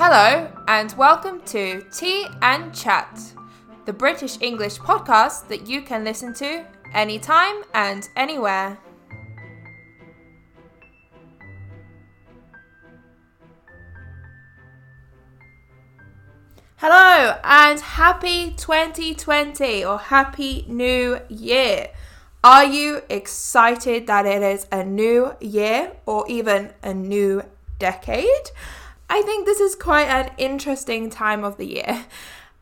Hello, and welcome to Tea and Chat, the British English podcast that you can listen to anytime and anywhere. Hello, and happy 2020 or happy new year. Are you excited that it is a new year or even a new decade? I think this is quite an interesting time of the year.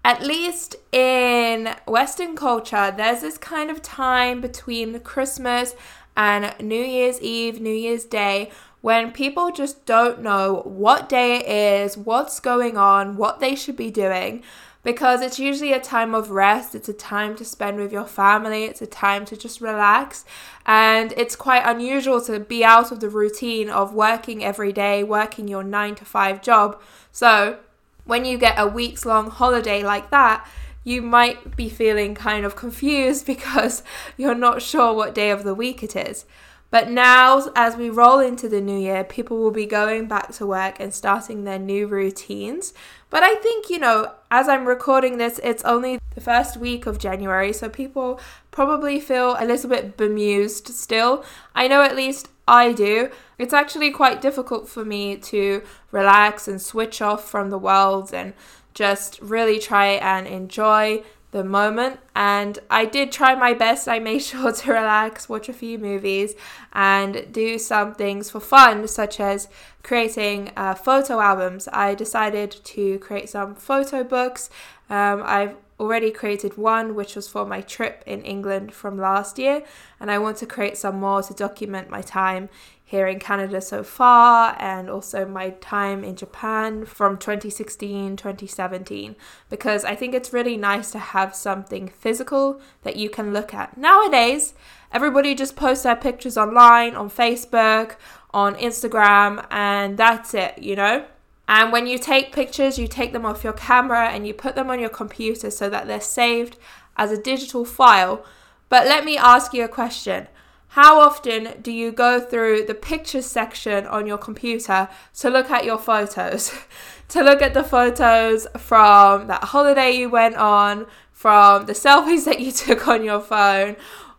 At least in Western culture, there's this kind of time between Christmas and New Year's Eve, New Year's Day, when people just don't know what day it is, what's going on, what they should be doing because it's usually a time of rest, it's a time to spend with your family, it's a time to just relax. And it's quite unusual to be out of the routine of working every day, working your nine to five job. So, when you get a week's long holiday like that, you might be feeling kind of confused because you're not sure what day of the week it is. But now, as we roll into the new year, people will be going back to work and starting their new routines. But I think, you know, as I'm recording this, it's only the first week of January, so people probably feel a little bit bemused still. I know at least I do. It's actually quite difficult for me to relax and switch off from the world and just really try and enjoy the moment. And I did try my best. I made sure to relax, watch a few movies, and do some things for fun, such as creating uh, photo albums. I decided to create some photo books. Um, I've already created one, which was for my trip in England from last year, and I want to create some more to document my time here in Canada so far and also my time in Japan from 2016 2017 because I think it's really nice to have something physical that you can look at. Nowadays, everybody just posts their pictures online on Facebook, on Instagram, and that's it, you know? And when you take pictures, you take them off your camera and you put them on your computer so that they're saved as a digital file. But let me ask you a question. How often do you go through the pictures section on your computer to look at your photos? to look at the photos from that holiday you went on, from the selfies that you took on your phone,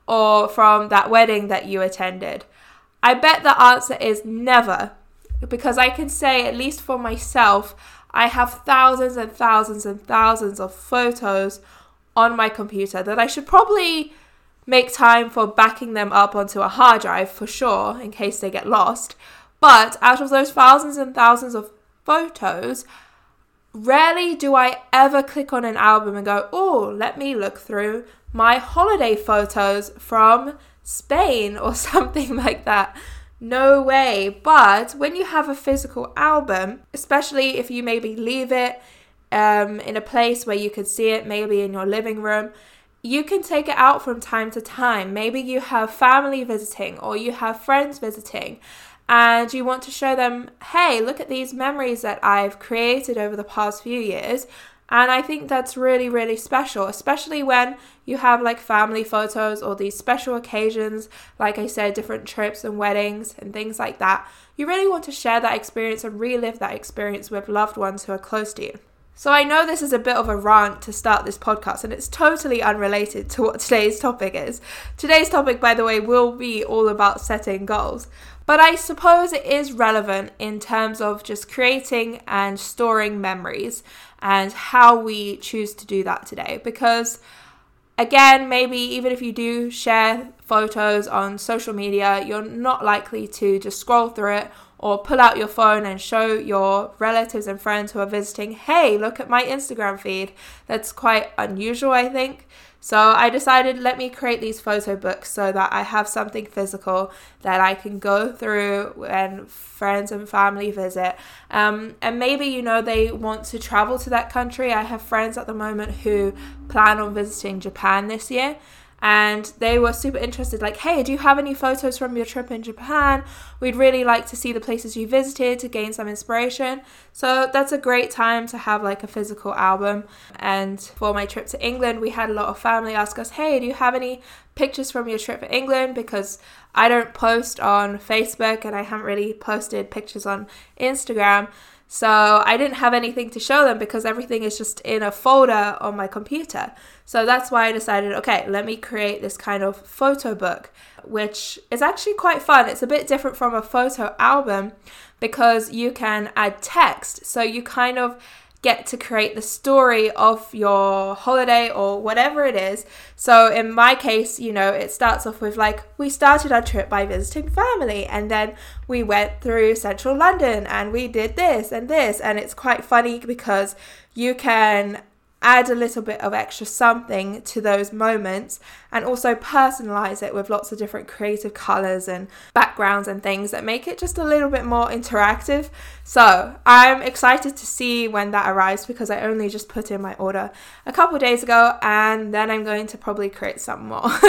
or from that wedding that you attended? I bet the answer is never, because I can say, at least for myself, I have thousands and thousands and thousands of photos on my computer that I should probably make time for backing them up onto a hard drive for sure in case they get lost. But out of those thousands and thousands of photos, rarely do I ever click on an album and go, oh, let me look through my holiday photos from Spain or something like that. No way. But when you have a physical album, especially if you maybe leave it um, in a place where you could see it, maybe in your living room, you can take it out from time to time. Maybe you have family visiting or you have friends visiting and you want to show them, hey, look at these memories that I've created over the past few years. And I think that's really, really special, especially when you have like family photos or these special occasions, like I said, different trips and weddings and things like that. You really want to share that experience and relive that experience with loved ones who are close to you. So I know this is a bit of a rant to start this podcast, and it's totally unrelated to what today's topic is. Today's topic, by the way, will be all about setting goals. But I suppose it is relevant in terms of just creating and storing memories and how we choose to do that today. Because, again, maybe even if you do share photos on social media, you're not likely to just scroll through it or pull out your phone and show your relatives and friends who are visiting, hey, look at my Instagram feed. That's quite unusual, I think. So I decided let me create these photo books so that I have something physical that I can go through when friends and family visit. Um, and maybe you know they want to travel to that country. I have friends at the moment who plan on visiting Japan this year and they were super interested like hey do you have any photos from your trip in japan? We'd really like to see the places you visited to gain some inspiration. So that's a great time to have like a physical album. And for my trip to england we had a lot of family ask us hey do you have any pictures from your trip to england? Because i don't post on facebook and i haven't really posted pictures on instagram So I didn't have anything to show them because everything is just in a folder on my computer. So that's why I decided, okay, let me create this kind of photo book, which is actually quite fun. It's a bit different from a photo album because you can add text. So you kind of get to create the story of your holiday or whatever it is. So in my case, you know, it starts off with like we started our trip by visiting family and then we went through central London and we did this and this and it's quite funny because you can add a little bit of extra something to those moments and also personalize it with lots of different creative colors and backgrounds and things that make it just a little bit more interactive. So, I'm excited to see when that arrives because I only just put in my order a couple days ago and then I'm going to probably create some more.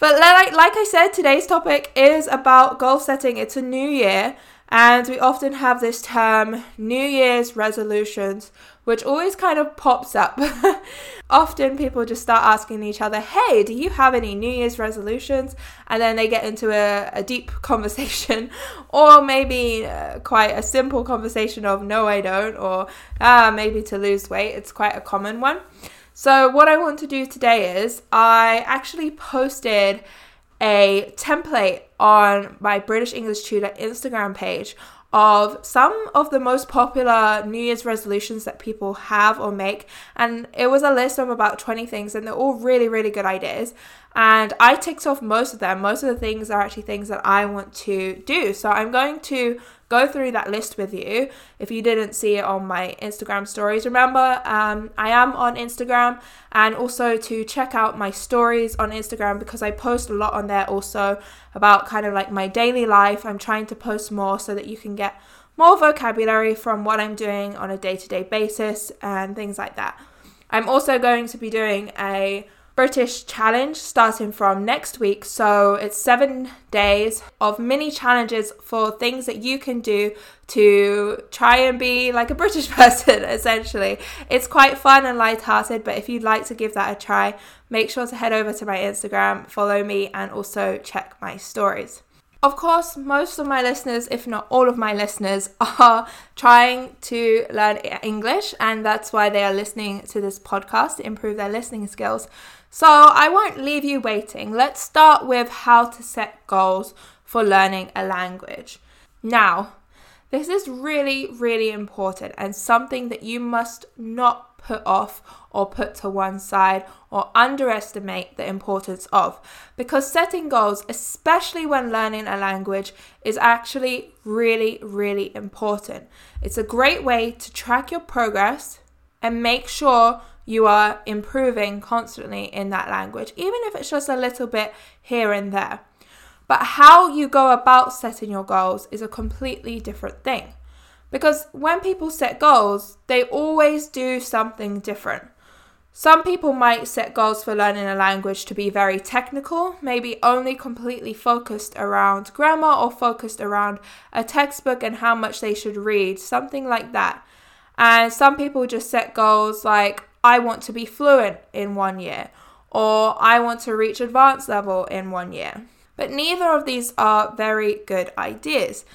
but like like I said, today's topic is about goal setting. It's a new year and we often have this term New Year's resolutions which always kind of pops up. Often people just start asking each other, hey, do you have any New Year's resolutions? And then they get into a, a deep conversation, or maybe uh, quite a simple conversation of, no, I don't, or ah, maybe to lose weight. It's quite a common one. So, what I want to do today is I actually posted a template on my British English Tutor Instagram page of some of the most popular New Year's resolutions that people have or make. And it was a list of about 20 things, and they're all really, really good ideas. And I ticked off most of them. Most of the things are actually things that I want to do. So I'm going to go through that list with you. If you didn't see it on my Instagram stories, remember um, I am on Instagram and also to check out my stories on Instagram because I post a lot on there also about kind of like my daily life. I'm trying to post more so that you can get more vocabulary from what I'm doing on a day to day basis and things like that. I'm also going to be doing a British challenge starting from next week. So it's seven days of mini challenges for things that you can do to try and be like a British person, essentially. It's quite fun and light-hearted, but if you'd like to give that a try, make sure to head over to my Instagram, follow me, and also check my stories. Of course, most of my listeners, if not all of my listeners, are trying to learn English, and that's why they are listening to this podcast to improve their listening skills. So I won't leave you waiting. Let's start with how to set goals for learning a language. Now, this is really, really important and something that you must not put off or put to one side or underestimate the importance of because setting goals, especially when learning a language, is actually really, really important. It's a great way to track your progress and make sure you are improving constantly in that language, even if it's just a little bit here and there. But how you go about setting your goals is a completely different thing. Because when people set goals, they always do something different. Some people might set goals for learning a language to be very technical, maybe only completely focused around grammar or focused around a textbook and how much they should read, something like that. And some people just set goals like, I want to be fluent in one year, or I want to reach advanced level in one year. But neither of these are very good ideas.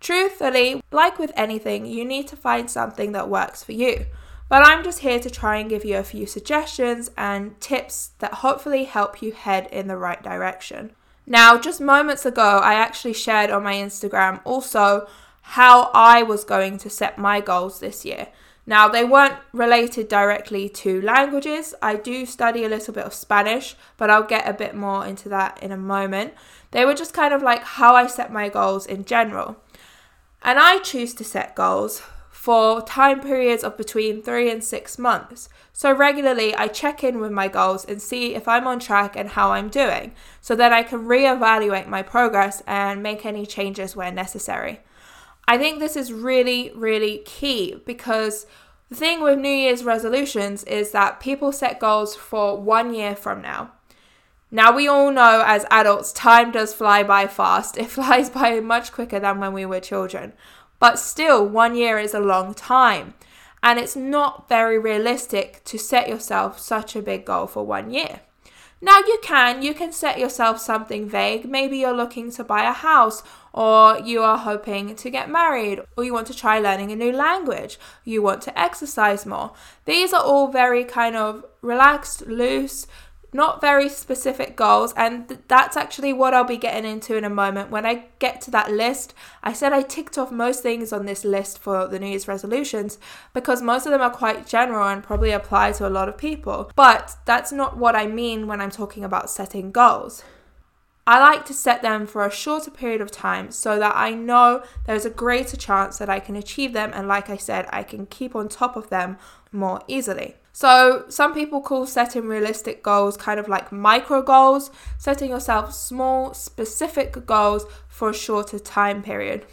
Truthfully, like with anything, you need to find something that works for you. But I'm just here to try and give you a few suggestions and tips that hopefully help you head in the right direction. Now, just moments ago, I actually shared on my Instagram also how I was going to set my goals this year. Now, they weren't related directly to languages. I do study a little bit of Spanish, but I'll get a bit more into that in a moment. They were just kind of like how I set my goals in general. And I choose to set goals for time periods of between three and six months. So regularly, I check in with my goals and see if I'm on track and how I'm doing, so that I can reevaluate my progress and make any changes where necessary. I think this is really, really key because the thing with New Year's resolutions is that people set goals for one year from now. Now, we all know as adults, time does fly by fast. It flies by much quicker than when we were children. But still, one year is a long time. And it's not very realistic to set yourself such a big goal for one year. Now, you can, you can set yourself something vague. Maybe you're looking to buy a house or you are hoping to get married, or you want to try learning a new language, you want to exercise more. These are all very kind of relaxed, loose, not very specific goals, and th- that's actually what I'll be getting into in a moment. When I get to that list, I said I ticked off most things on this list for the New Year's resolutions because most of them are quite general and probably apply to a lot of people. But that's not what I mean when I'm talking about setting goals. I like to set them for a shorter period of time so that I know there's a greater chance that I can achieve them, and like I said, I can keep on top of them more easily. So, some people call setting realistic goals kind of like micro goals, setting yourself small, specific goals for a shorter time period.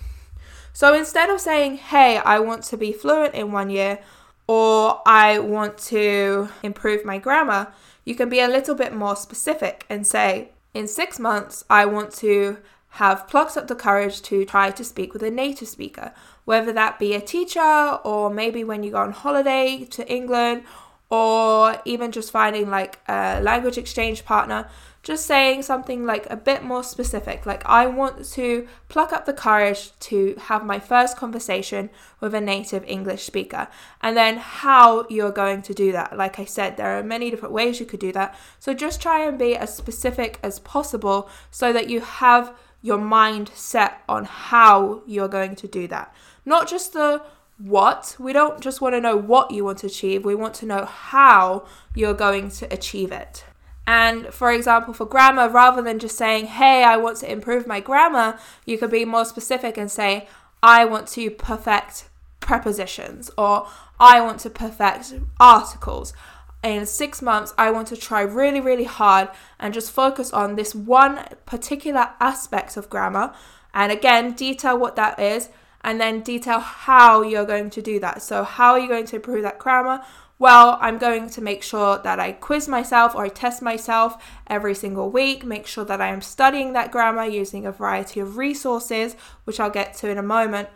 So, instead of saying, hey, I want to be fluent in one year, or I want to improve my grammar, you can be a little bit more specific and say, in six months, I want to have plucked up the courage to try to speak with a native speaker, whether that be a teacher or maybe when you go on holiday to England or even just finding like a language exchange partner, just saying something like a bit more specific. Like, I want to pluck up the courage to have my first conversation with a native English speaker, and then how you're going to do that. Like I said, there are many different ways you could do that. So, just try and be as specific as possible so that you have your mind set on how you're going to do that. Not just the what. We don't just want to know what you want to achieve, we want to know how you're going to achieve it. And for example, for grammar, rather than just saying, hey, I want to improve my grammar, you could be more specific and say, I want to perfect prepositions or I want to perfect articles. In six months, I want to try really, really hard and just focus on this one particular aspect of grammar. And again, detail what that is and then detail how you're going to do that. So, how are you going to improve that grammar? Well, I'm going to make sure that I quiz myself or I test myself every single week, make sure that I am studying that grammar using a variety of resources, which I'll get to in a moment,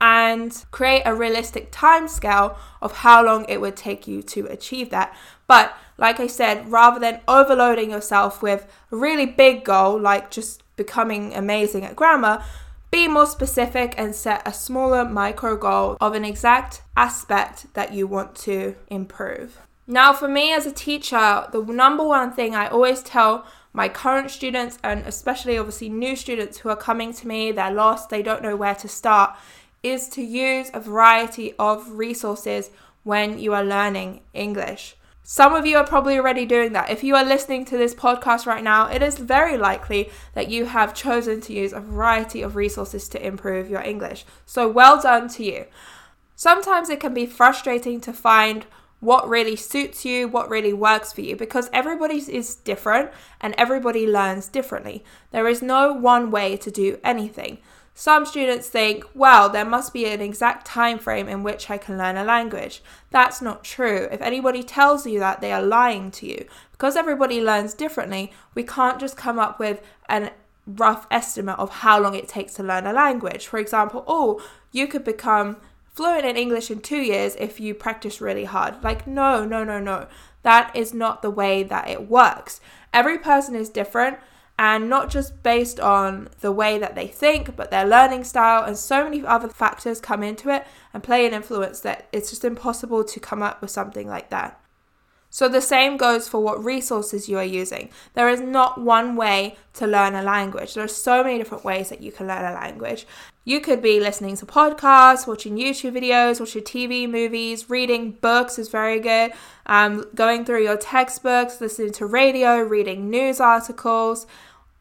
and create a realistic time scale of how long it would take you to achieve that. But like I said, rather than overloading yourself with a really big goal like just becoming amazing at grammar, be more specific and set a smaller micro goal of an exact aspect that you want to improve. Now, for me as a teacher, the number one thing I always tell my current students, and especially obviously new students who are coming to me, they're lost, they don't know where to start, is to use a variety of resources when you are learning English. Some of you are probably already doing that. If you are listening to this podcast right now, it is very likely that you have chosen to use a variety of resources to improve your English. So, well done to you. Sometimes it can be frustrating to find what really suits you, what really works for you, because everybody is different and everybody learns differently. There is no one way to do anything. Some students think, well, there must be an exact time frame in which I can learn a language. That's not true. If anybody tells you that, they are lying to you. Because everybody learns differently, we can't just come up with an rough estimate of how long it takes to learn a language. For example, oh, you could become fluent in English in 2 years if you practice really hard. Like no, no, no, no. That is not the way that it works. Every person is different and not just based on the way that they think, but their learning style, and so many other factors come into it and play an influence that it's just impossible to come up with something like that. So, the same goes for what resources you are using. There is not one way to learn a language. There are so many different ways that you can learn a language. You could be listening to podcasts, watching YouTube videos, watching TV, movies, reading books is very good, um, going through your textbooks, listening to radio, reading news articles,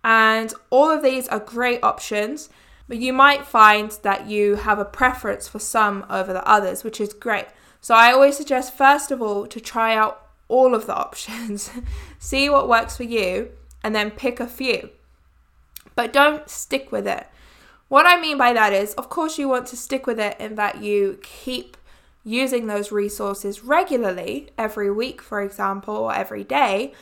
and all of these are great options. But you might find that you have a preference for some over the others, which is great. So I always suggest, first of all, to try out all of the options, see what works for you, and then pick a few. But don't stick with it. What I mean by that is, of course, you want to stick with it in that you keep using those resources regularly, every week, for example, or every day.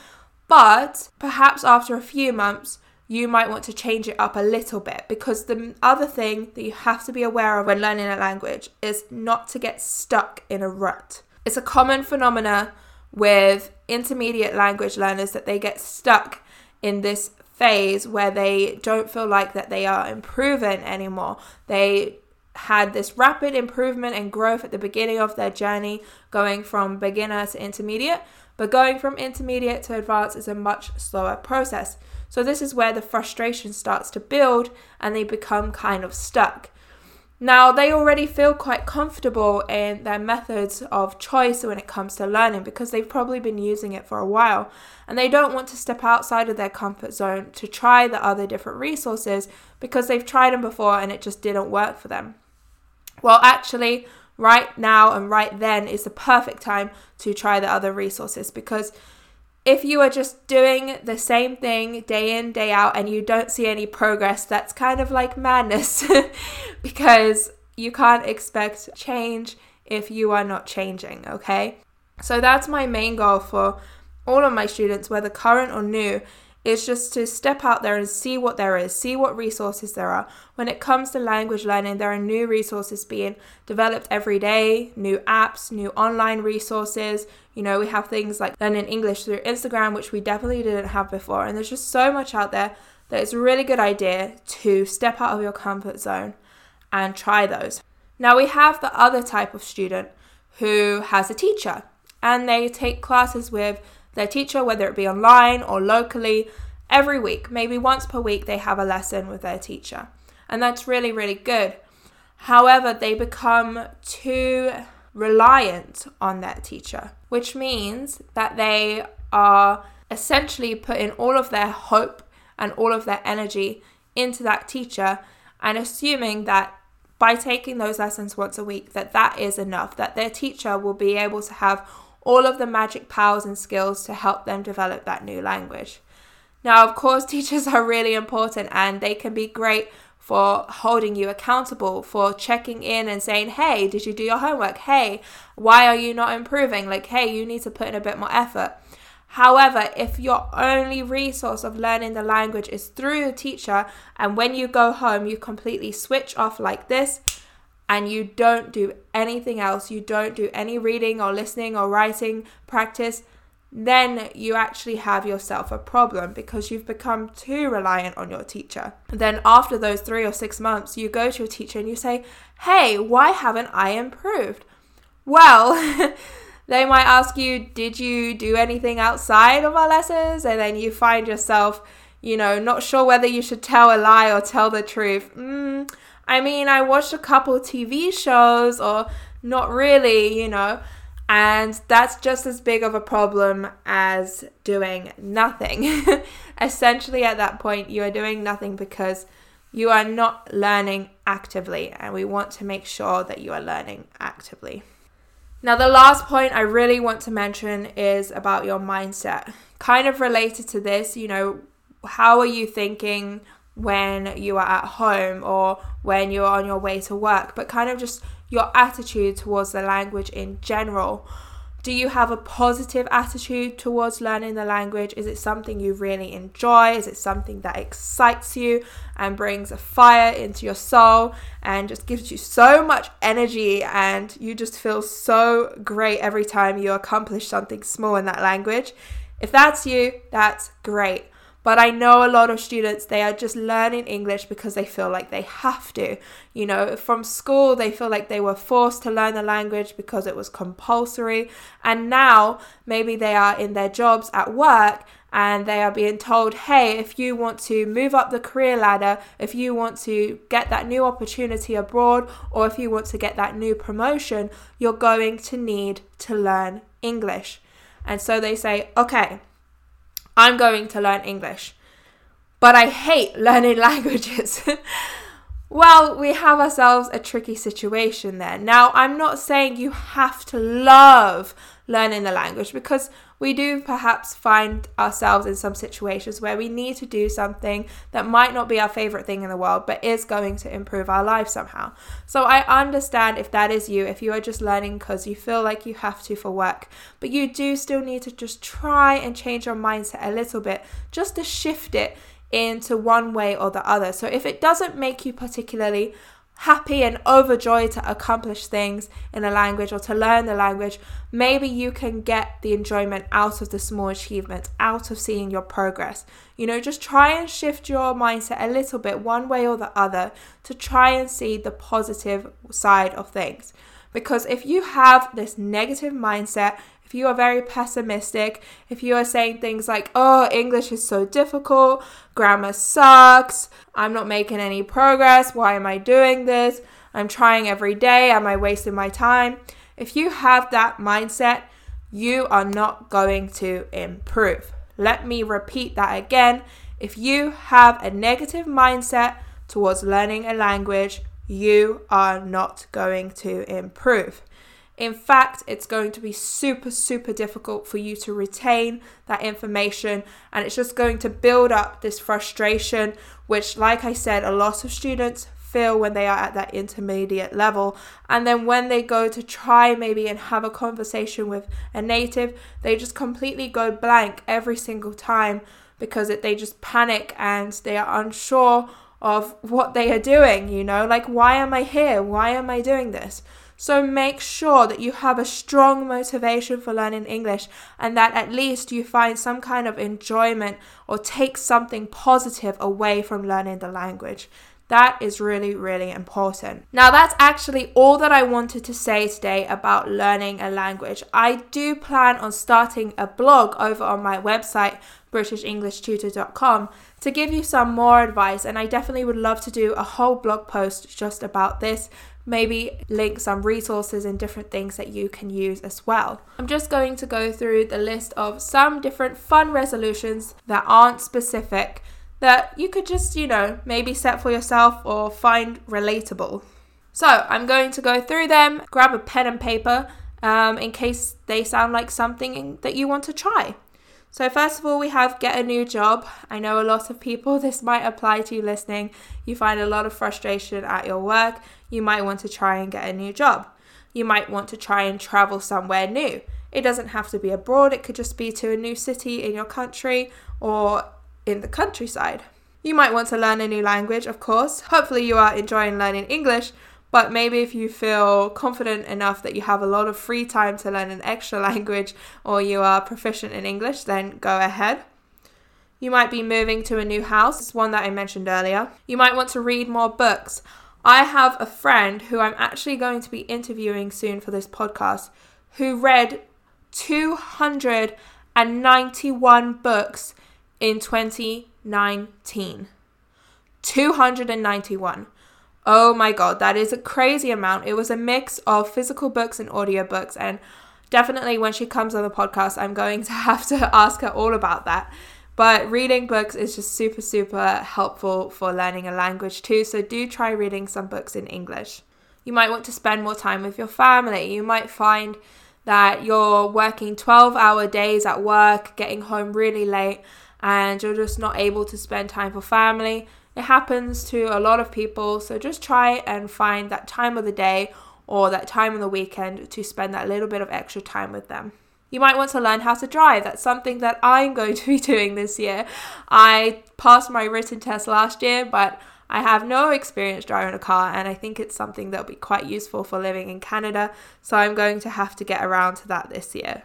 But perhaps after a few months, you might want to change it up a little bit because the other thing that you have to be aware of when learning a language is not to get stuck in a rut. It's a common phenomena with intermediate language learners that they get stuck in this phase where they don't feel like that they are improving anymore. They had this rapid improvement and growth at the beginning of their journey, going from beginner to intermediate, but going from intermediate to advanced is a much slower process. So, this is where the frustration starts to build and they become kind of stuck. Now, they already feel quite comfortable in their methods of choice when it comes to learning because they've probably been using it for a while and they don't want to step outside of their comfort zone to try the other different resources because they've tried them before and it just didn't work for them. Well, actually, right now and right then is the perfect time to try the other resources because if you are just doing the same thing day in, day out, and you don't see any progress, that's kind of like madness because you can't expect change if you are not changing, okay? So that's my main goal for all of my students, whether current or new, is just to step out there and see what there is, see what resources there are. When it comes to language learning, there are new resources being developed every day, new apps, new online resources. You know, we have things like learning English through Instagram, which we definitely didn't have before. And there's just so much out there that it's a really good idea to step out of your comfort zone and try those. Now, we have the other type of student who has a teacher and they take classes with their teacher, whether it be online or locally, every week. Maybe once per week, they have a lesson with their teacher. And that's really, really good. However, they become too reliant on that teacher, which means that they are essentially putting all of their hope and all of their energy into that teacher and assuming that by taking those lessons once a week that that is enough that their teacher will be able to have all of the magic powers and skills to help them develop that new language. Now, of course, teachers are really important and they can be great for holding you accountable, for checking in and saying, hey, did you do your homework? Hey, why are you not improving? Like, hey, you need to put in a bit more effort. However, if your only resource of learning the language is through the teacher, and when you go home, you completely switch off like this, and you don't do anything else, you don't do any reading or listening or writing practice, then you actually have yourself a problem because you've become too reliant on your teacher. Then, after those three or six months, you go to your teacher and you say, Hey, why haven't I improved? Well, they might ask you, Did you do anything outside of our lessons? And then you find yourself, you know, not sure whether you should tell a lie or tell the truth. Mm, I mean, I watched a couple TV shows, or not really, you know, and that's just as big of a problem as doing nothing. Essentially, at that point, you are doing nothing because you are not learning actively, and we want to make sure that you are learning actively. Now, the last point I really want to mention is about your mindset. Kind of related to this, you know, how are you thinking? When you are at home or when you're on your way to work, but kind of just your attitude towards the language in general. Do you have a positive attitude towards learning the language? Is it something you really enjoy? Is it something that excites you and brings a fire into your soul and just gives you so much energy and you just feel so great every time you accomplish something small in that language? If that's you, that's great. But I know a lot of students, they are just learning English because they feel like they have to. You know, from school, they feel like they were forced to learn the language because it was compulsory. And now, maybe they are in their jobs at work and they are being told, hey, if you want to move up the career ladder, if you want to get that new opportunity abroad, or if you want to get that new promotion, you're going to need to learn English. And so they say, okay, I'm going to learn English. But I hate learning languages. well, we have ourselves a tricky situation there. Now, I'm not saying you have to love learning the language because we do perhaps find ourselves in some situations where we need to do something that might not be our favorite thing in the world, but is going to improve our life somehow. So I understand if that is you, if you are just learning because you feel like you have to for work, but you do still need to just try and change your mindset a little bit just to shift it into one way or the other. So if it doesn't make you particularly happy and overjoyed to accomplish things in a language or to learn the language, maybe you can get the enjoyment out of the small achievements, out of seeing your progress. You know, just try and shift your mindset a little bit, one way or the other, to try and see the positive side of things. Because if you have this negative mindset, if you are very pessimistic, if you are saying things like, oh, English is so difficult, grammar sucks, I'm not making any progress, why am I doing this? I'm trying every day, am I wasting my time? If you have that mindset, you are not going to improve. Let me repeat that again. If you have a negative mindset towards learning a language, you are not going to improve. In fact, it's going to be super, super difficult for you to retain that information, and it's just going to build up this frustration, which, like I said, a lot of students feel when they are at that intermediate level. And then when they go to try maybe and have a conversation with a native, they just completely go blank every single time because it, they just panic and they are unsure of what they are doing, you know, like, why am I here? Why am I doing this? So make sure that you have a strong motivation for learning English and that at least you find some kind of enjoyment or take something positive away from learning the language. That is really, really important. Now, that's actually all that I wanted to say today about learning a language. I do plan on starting a blog over on my website, BritishEnglishTutor.com, to give you some more advice, and I definitely would love to do a whole blog post just about this maybe link some resources and different things that you can use as well. I'm just going to go through the list of some different fun resolutions that aren't specific that you could just, you know, maybe set for yourself or find relatable. So I'm going to go through them, grab a pen and paper um, in case they sound like something that you want to try. So, first of all, we have get a new job. I know a lot of people, this might apply to you listening. You find a lot of frustration at your work. You might want to try and get a new job. You might want to try and travel somewhere new. It doesn't have to be abroad, it could just be to a new city in your country or in the countryside. You might want to learn a new language, of course. Hopefully, you are enjoying learning English, but maybe if you feel confident enough that you have a lot of free time to learn an extra language or you are proficient in English, then go ahead. You might be moving to a new house, it's one that I mentioned earlier. You might want to read more books. I have a friend who I'm actually going to be interviewing soon for this podcast who read 291 books in 2019. 291. Oh my god, that is a crazy amount. It was a mix of physical books and audiobooks and definitely when she comes on the podcast, I'm going to have to ask her all about that. But reading books is just super, super helpful for learning a language too. So do try reading some books in English. You might want to spend more time with your family. You might find that you're working 12 hour days at work, getting home really late, and you're just not able to spend time for family. It happens to a lot of people, so just try and find that time of the day or that time on the weekend to spend that little bit of extra time with them. You might want to learn how to drive. That's something that I'm going to be doing this year. I passed my written test last year, but I have no experience driving a car, and I think it's something that'll be quite useful for living in Canada. So I'm going to have to get around to that this year.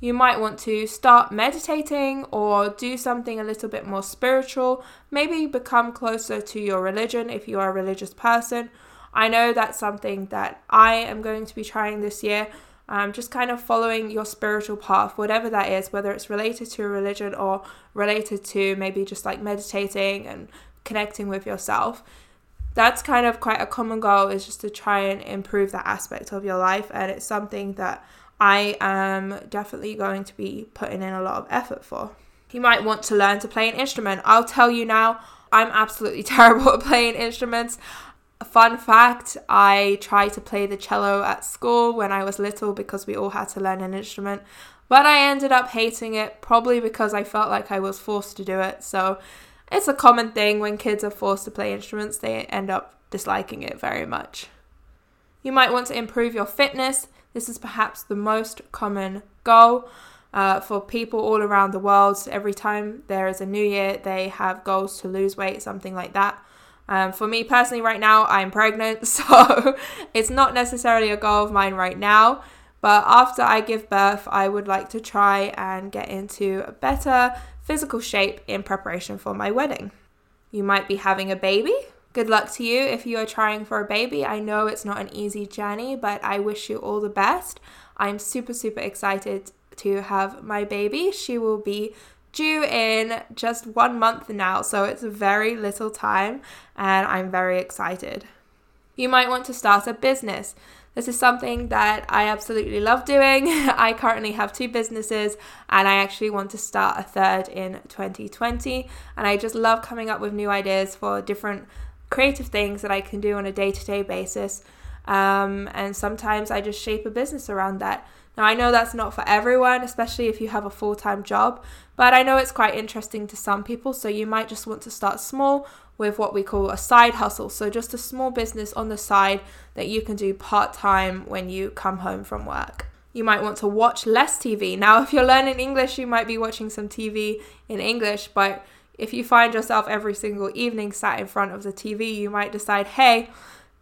You might want to start meditating or do something a little bit more spiritual, maybe become closer to your religion if you are a religious person. I know that's something that I am going to be trying this year. Um, just kind of following your spiritual path, whatever that is, whether it's related to religion or related to maybe just like meditating and connecting with yourself. That's kind of quite a common goal, is just to try and improve that aspect of your life. And it's something that I am definitely going to be putting in a lot of effort for. You might want to learn to play an instrument. I'll tell you now, I'm absolutely terrible at playing instruments. Fun fact I tried to play the cello at school when I was little because we all had to learn an instrument, but I ended up hating it probably because I felt like I was forced to do it. So it's a common thing when kids are forced to play instruments, they end up disliking it very much. You might want to improve your fitness. This is perhaps the most common goal uh, for people all around the world. Every time there is a new year, they have goals to lose weight, something like that. Um, for me personally, right now, I'm pregnant, so it's not necessarily a goal of mine right now. But after I give birth, I would like to try and get into a better physical shape in preparation for my wedding. You might be having a baby. Good luck to you if you are trying for a baby. I know it's not an easy journey, but I wish you all the best. I'm super, super excited to have my baby. She will be due in just one month now, so it's very little time, and I'm very excited. You might want to start a business. This is something that I absolutely love doing. I currently have two businesses and I actually want to start a third in 2020. And I just love coming up with new ideas for different creative things that I can do on a day to day basis. Um, and sometimes I just shape a business around that. Now, I know that's not for everyone, especially if you have a full time job, but I know it's quite interesting to some people. So you might just want to start small with what we call a side hustle. So just a small business on the side that you can do part time when you come home from work. You might want to watch less TV. Now, if you're learning English, you might be watching some TV in English, but if you find yourself every single evening sat in front of the TV, you might decide, hey,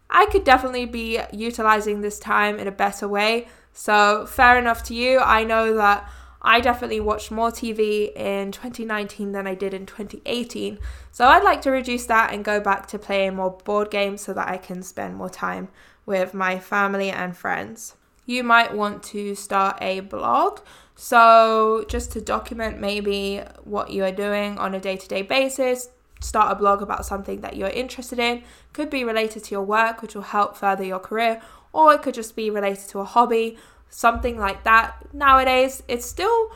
I could definitely be utilizing this time in a better way. So, fair enough to you. I know that I definitely watched more TV in 2019 than I did in 2018. So, I'd like to reduce that and go back to playing more board games so that I can spend more time with my family and friends. You might want to start a blog. So, just to document maybe what you are doing on a day to day basis, start a blog about something that you're interested in. Could be related to your work, which will help further your career, or it could just be related to a hobby, something like that. Nowadays, it's still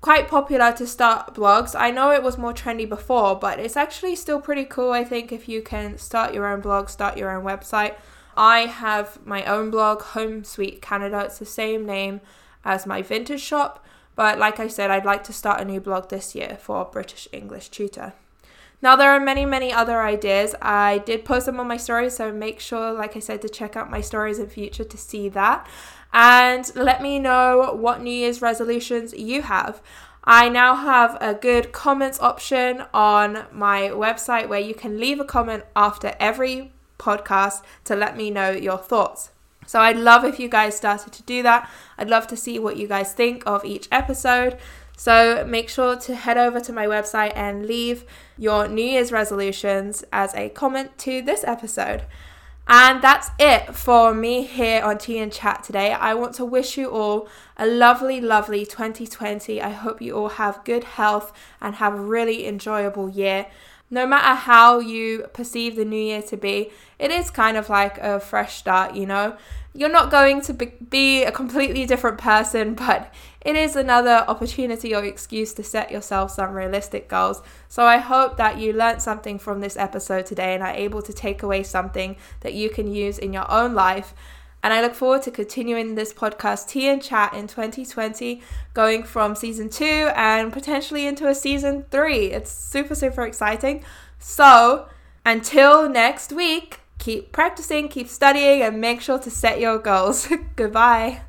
quite popular to start blogs. I know it was more trendy before, but it's actually still pretty cool, I think, if you can start your own blog, start your own website. I have my own blog, Home Sweet Canada. It's the same name as my vintage shop, but like I said, I'd like to start a new blog this year for British English Tutor. Now, there are many, many other ideas. I did post them on my stories, so make sure, like I said, to check out my stories in future to see that. And let me know what New Year's resolutions you have. I now have a good comments option on my website where you can leave a comment after every podcast to let me know your thoughts. So I'd love if you guys started to do that. I'd love to see what you guys think of each episode. So make sure to head over to my website and leave your New Year's resolutions as a comment to this episode. And that's it for me here on Tea and Chat today. I want to wish you all a lovely, lovely 2020. I hope you all have good health and have a really enjoyable year. No matter how you perceive the new year to be, it is kind of like a fresh start, you know? You're not going to be a completely different person, but it is another opportunity or excuse to set yourself some realistic goals. So I hope that you learned something from this episode today and are able to take away something that you can use in your own life. And I look forward to continuing this podcast, Tea and Chat, in 2020, going from season two and potentially into a season three. It's super, super exciting. So until next week, keep practicing, keep studying, and make sure to set your goals. Goodbye.